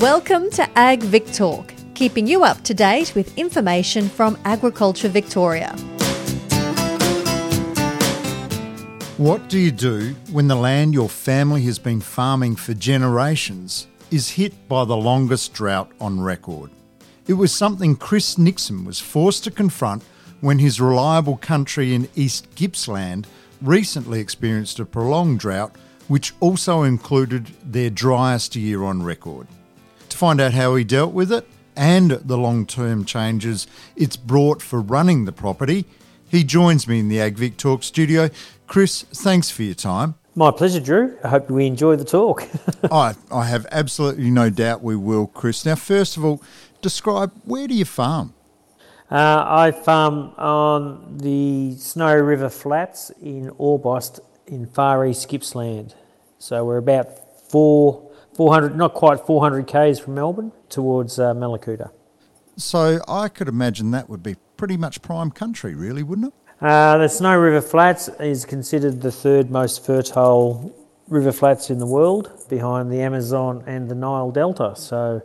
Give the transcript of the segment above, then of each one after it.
Welcome to Ag Vic Talk, keeping you up to date with information from Agriculture Victoria. What do you do when the land your family has been farming for generations is hit by the longest drought on record? It was something Chris Nixon was forced to confront when his reliable country in East Gippsland recently experienced a prolonged drought, which also included their driest year on record. To find out how he dealt with it and the long term changes it's brought for running the property, he joins me in the AgVic Talk studio. Chris, thanks for your time. My pleasure, Drew. I hope we enjoy the talk. I, I have absolutely no doubt we will, Chris. Now, first of all, describe where do you farm? Uh, I farm on the Snow River Flats in Orbost in far east Gippsland. So we're about four, 400, not quite 400 k's from Melbourne towards uh, Mallacoota. So I could imagine that would be pretty much prime country, really, wouldn't it? Uh, the Snow River Flats is considered the third most fertile river flats in the world, behind the Amazon and the Nile Delta. So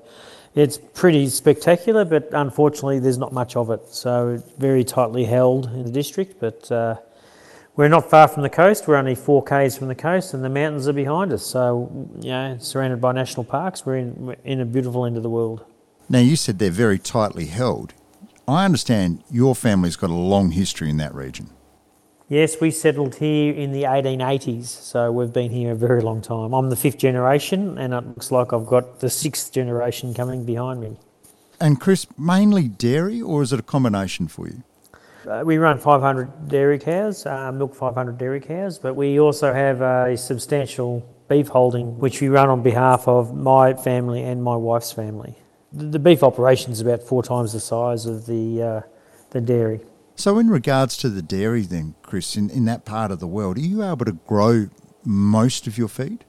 it's pretty spectacular, but unfortunately, there's not much of it. So it's very tightly held in the district, but uh, we're not far from the coast. We're only four k's from the coast, and the mountains are behind us. So, you know, surrounded by national parks, we're in, we're in a beautiful end of the world. Now, you said they're very tightly held. I understand your family's got a long history in that region. Yes, we settled here in the 1880s, so we've been here a very long time. I'm the fifth generation, and it looks like I've got the sixth generation coming behind me. And Chris, mainly dairy, or is it a combination for you? Uh, we run 500 dairy cows, uh, milk 500 dairy cows, but we also have a substantial beef holding, which we run on behalf of my family and my wife's family. The, the beef operation is about four times the size of the, uh, the dairy. So, in regards to the dairy, then, Chris, in, in that part of the world, are you able to grow most of your feed?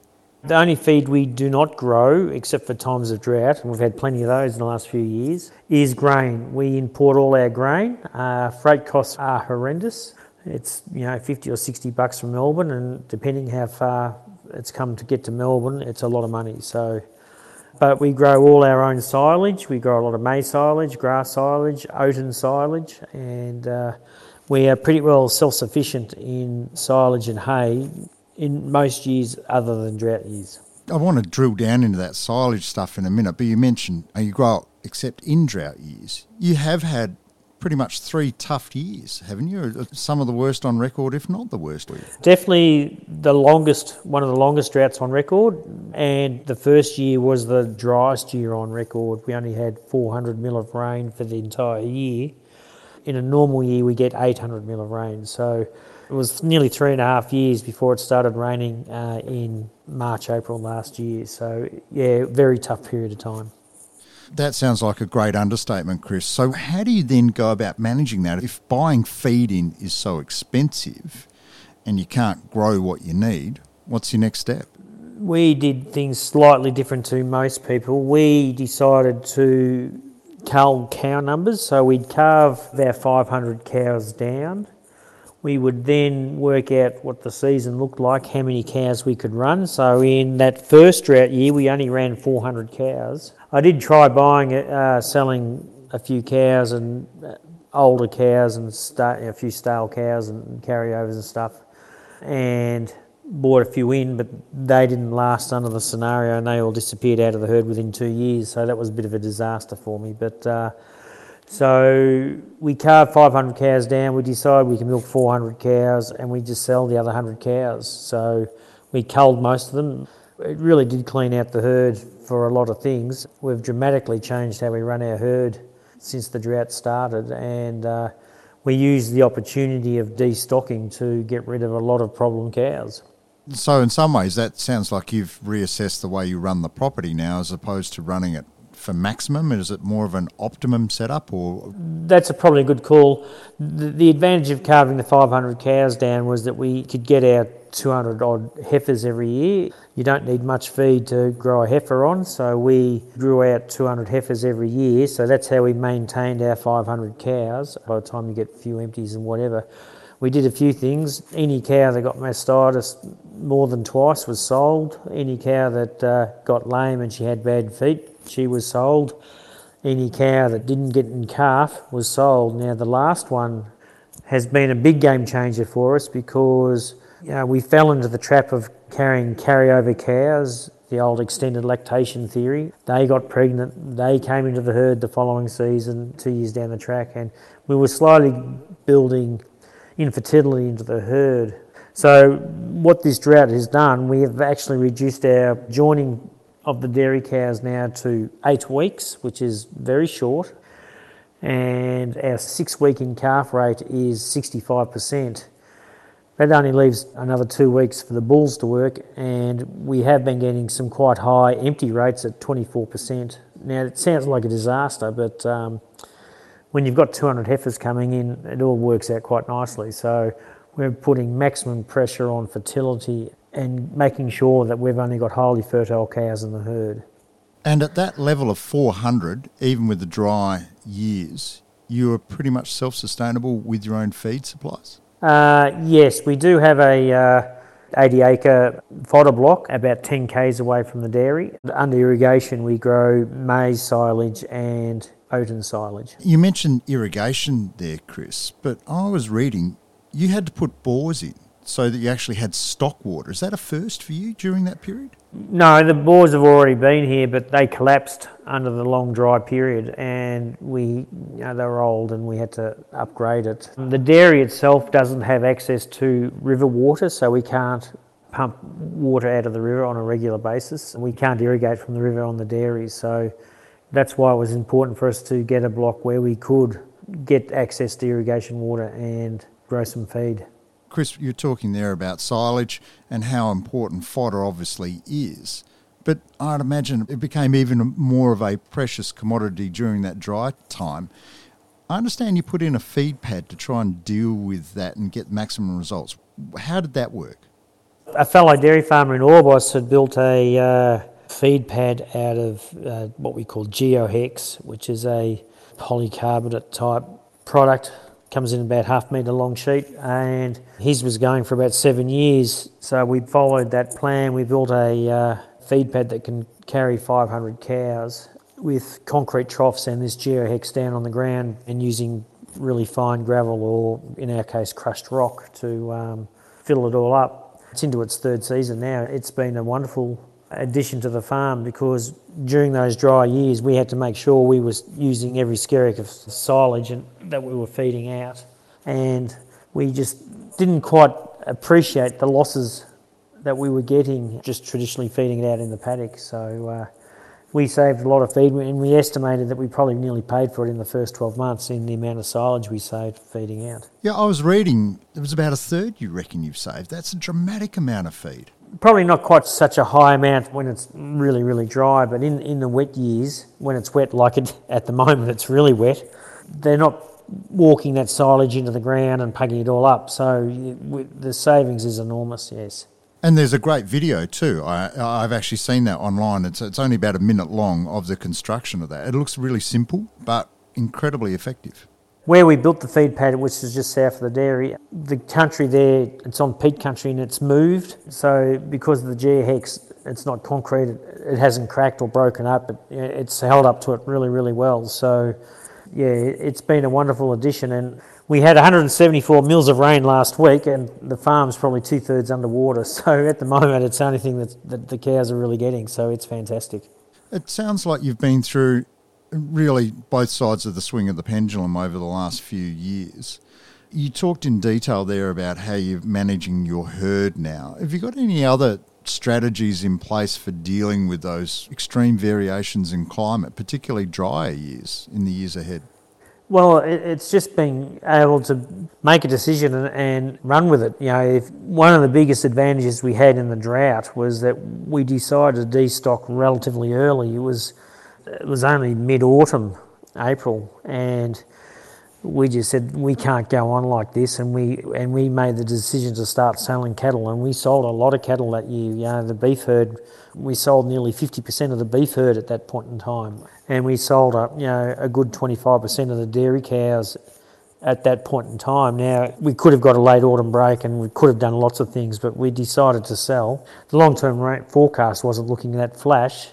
The only feed we do not grow, except for times of drought, and we've had plenty of those in the last few years, is grain. We import all our grain. Uh, freight costs are horrendous. It's you know 50 or 60 bucks from Melbourne, and depending how far it's come to get to Melbourne, it's a lot of money. So, but we grow all our own silage. We grow a lot of maize silage, grass silage, oaten silage, and uh, we are pretty well self-sufficient in silage and hay in most years other than drought years. I want to drill down into that silage stuff in a minute, but you mentioned uh, you grow except in drought years. You have had pretty much three tough years, haven't you? Some of the worst on record, if not the worst. Definitely the longest, one of the longest droughts on record, and the first year was the driest year on record. We only had 400 mil of rain for the entire year. In a normal year, we get 800 mil of rain. So it was nearly three and a half years before it started raining uh, in March, April last year. So, yeah, very tough period of time. That sounds like a great understatement, Chris. So, how do you then go about managing that? If buying feed in is so expensive and you can't grow what you need, what's your next step? We did things slightly different to most people. We decided to cull cow numbers, so we'd carve our 500 cows down. We would then work out what the season looked like, how many cows we could run. So in that first drought year, we only ran 400 cows. I did try buying, uh, selling a few cows and uh, older cows and a few stale cows and carryovers and stuff, and bought a few in, but they didn't last under the scenario, and they all disappeared out of the herd within two years. So that was a bit of a disaster for me. But uh, so we carved 500 cows down. We decided we can milk 400 cows, and we just sell the other 100 cows. So we culled most of them. It really did clean out the herd for a lot of things. We've dramatically changed how we run our herd since the drought started, and uh, we used the opportunity of destocking to get rid of a lot of problem cows. So, in some ways, that sounds like you've reassessed the way you run the property now as opposed to running it for maximum? Is it more of an optimum setup or? That's a probably a good call. The, the advantage of carving the 500 cows down was that we could get our 200 odd heifers every year. You don't need much feed to grow a heifer on, so we grew out 200 heifers every year. So that's how we maintained our 500 cows. By the time you get a few empties and whatever, we did a few things. Any cow that got mastitis more than twice was sold. Any cow that uh, got lame and she had bad feet she was sold. Any cow that didn't get in calf was sold. Now, the last one has been a big game changer for us because you know, we fell into the trap of carrying carryover cows, the old extended lactation theory. They got pregnant, they came into the herd the following season, two years down the track, and we were slowly building infertility into the herd. So, what this drought has done, we have actually reduced our joining of the dairy cows now to eight weeks, which is very short, and our six week in calf rate is 65%. That only leaves another two weeks for the bulls to work, and we have been getting some quite high empty rates at 24%. Now, it sounds like a disaster, but um, when you've got 200 heifers coming in, it all works out quite nicely. So, we're putting maximum pressure on fertility and making sure that we've only got highly fertile cows in the herd. And at that level of 400, even with the dry years, you are pretty much self sustainable with your own feed supplies? Uh, yes, we do have a uh, 80 acre fodder block about 10 k's away from the dairy. Under irrigation, we grow maize silage and oaten silage. You mentioned irrigation there, Chris, but I was reading you had to put bores in so that you actually had stock water. Is that a first for you during that period? No, the bores have already been here, but they collapsed under the long dry period, and we, you know, they were old, and we had to upgrade it. The dairy itself doesn't have access to river water, so we can't pump water out of the river on a regular basis. We can't irrigate from the river on the dairy, so that's why it was important for us to get a block where we could get access to irrigation water and grow some feed. Chris, you're talking there about silage and how important fodder obviously is. But I'd imagine it became even more of a precious commodity during that dry time. I understand you put in a feed pad to try and deal with that and get maximum results. How did that work? A fellow dairy farmer in Orbost had built a uh, feed pad out of uh, what we call GeoHex, which is a polycarbonate type product comes in about half metre long sheet, and his was going for about seven years. So we followed that plan. We built a uh, feed pad that can carry 500 cows with concrete troughs and this geohex down on the ground and using really fine gravel or, in our case, crushed rock to um, fill it all up. It's into its third season now. It's been a wonderful addition to the farm because during those dry years we had to make sure we was using every skerrick of silage and, that we were feeding out and we just didn't quite appreciate the losses that we were getting just traditionally feeding it out in the paddock so uh, we saved a lot of feed and we estimated that we probably nearly paid for it in the first 12 months in the amount of silage we saved feeding out. Yeah, I was reading it was about a third you reckon you've saved. That's a dramatic amount of feed probably not quite such a high amount when it's really, really dry, but in, in the wet years, when it's wet, like it, at the moment it's really wet, they're not walking that silage into the ground and packing it all up. So the savings is enormous, yes. And there's a great video too. I, I've actually seen that online. It's, it's only about a minute long of the construction of that. It looks really simple, but incredibly effective. Where we built the feed pad, which is just south of the dairy, the country there, it's on peat country and it's moved. So because of the geohex, it's not concrete, it hasn't cracked or broken up. It, it's held up to it really, really well. So yeah, it's been a wonderful addition. And we had 174 mils of rain last week, and the farm's probably two thirds underwater. So at the moment, it's the only thing that the cows are really getting. So it's fantastic. It sounds like you've been through really both sides of the swing of the pendulum over the last few years. You talked in detail there about how you're managing your herd now. Have you got any other strategies in place for dealing with those extreme variations in climate, particularly drier years in the years ahead? Well, it's just being able to make a decision and run with it. You know, if one of the biggest advantages we had in the drought was that we decided to destock relatively early. It was it was only mid autumn, April, and we just said we can't go on like this, and we and we made the decision to start selling cattle, and we sold a lot of cattle that year. You know, the beef herd, we sold nearly fifty percent of the beef herd at that point in time, and we sold a you know a good twenty five percent of the dairy cows at that point in time. Now we could have got a late autumn break, and we could have done lots of things, but we decided to sell. The long term forecast wasn't looking that flash,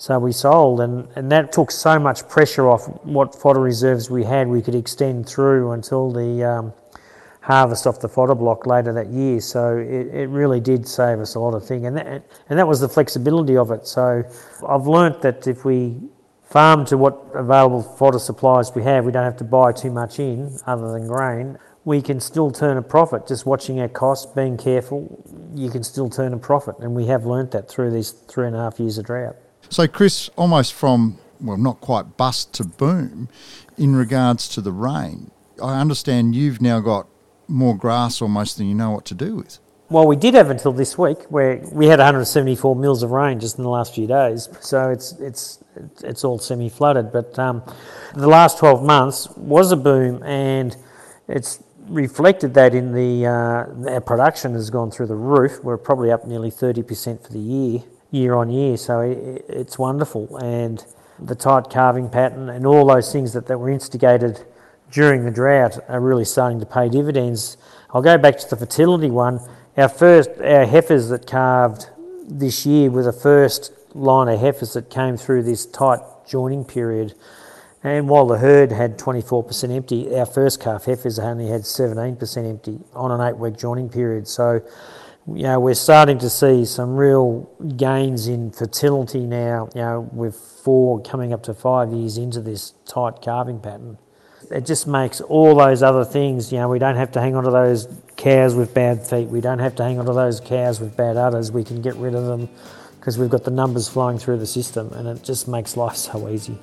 So we sold, and, and that took so much pressure off what fodder reserves we had. We could extend through until the um, harvest off the fodder block later that year. So it, it really did save us a lot of things, and that, and that was the flexibility of it. So I've learnt that if we farm to what available fodder supplies we have, we don't have to buy too much in other than grain. We can still turn a profit just watching our costs, being careful. You can still turn a profit, and we have learnt that through these three and a half years of drought. So, Chris, almost from, well, not quite bust to boom in regards to the rain, I understand you've now got more grass almost than you know what to do with. Well, we did have until this week, where we had 174 mils of rain just in the last few days. So it's it's it's all semi-flooded. But um, the last 12 months was a boom, and it's reflected that in the uh, our production has gone through the roof. We're probably up nearly 30% for the year year on year. So it, it's wonderful. And the tight calving pattern and all those things that, that were instigated during the drought are really starting to pay dividends. I'll go back to the fertility one. Our first, our heifers that calved this year were the first line of heifers that came through this tight joining period. And while the herd had 24% empty, our first calf heifers only had 17% empty on an eight week joining period. So you know, we're starting to see some real gains in fertility now, you know, with four coming up to five years into this tight calving pattern. It just makes all those other things, you know, we don't have to hang on to those cows with bad feet, we don't have to hang on to those cows with bad udders, we can get rid of them because we've got the numbers flowing through the system and it just makes life so easy.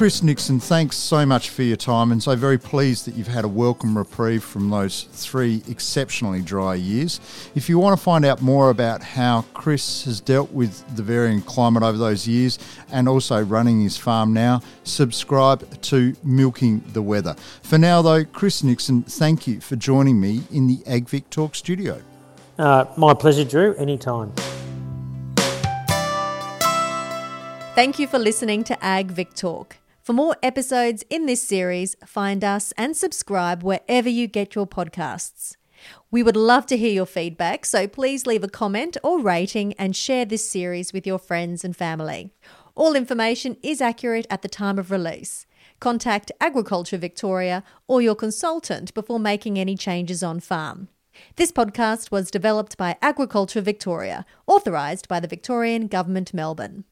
Chris Nixon, thanks so much for your time and so very pleased that you've had a welcome reprieve from those three exceptionally dry years. If you want to find out more about how Chris has dealt with the varying climate over those years and also running his farm now, subscribe to Milking the Weather. For now, though, Chris Nixon, thank you for joining me in the AgVic Talk studio. Uh, my pleasure, Drew, anytime. Thank you for listening to AgVic Talk. For more episodes in this series, find us and subscribe wherever you get your podcasts. We would love to hear your feedback, so please leave a comment or rating and share this series with your friends and family. All information is accurate at the time of release. Contact Agriculture Victoria or your consultant before making any changes on farm. This podcast was developed by Agriculture Victoria, authorised by the Victorian Government Melbourne.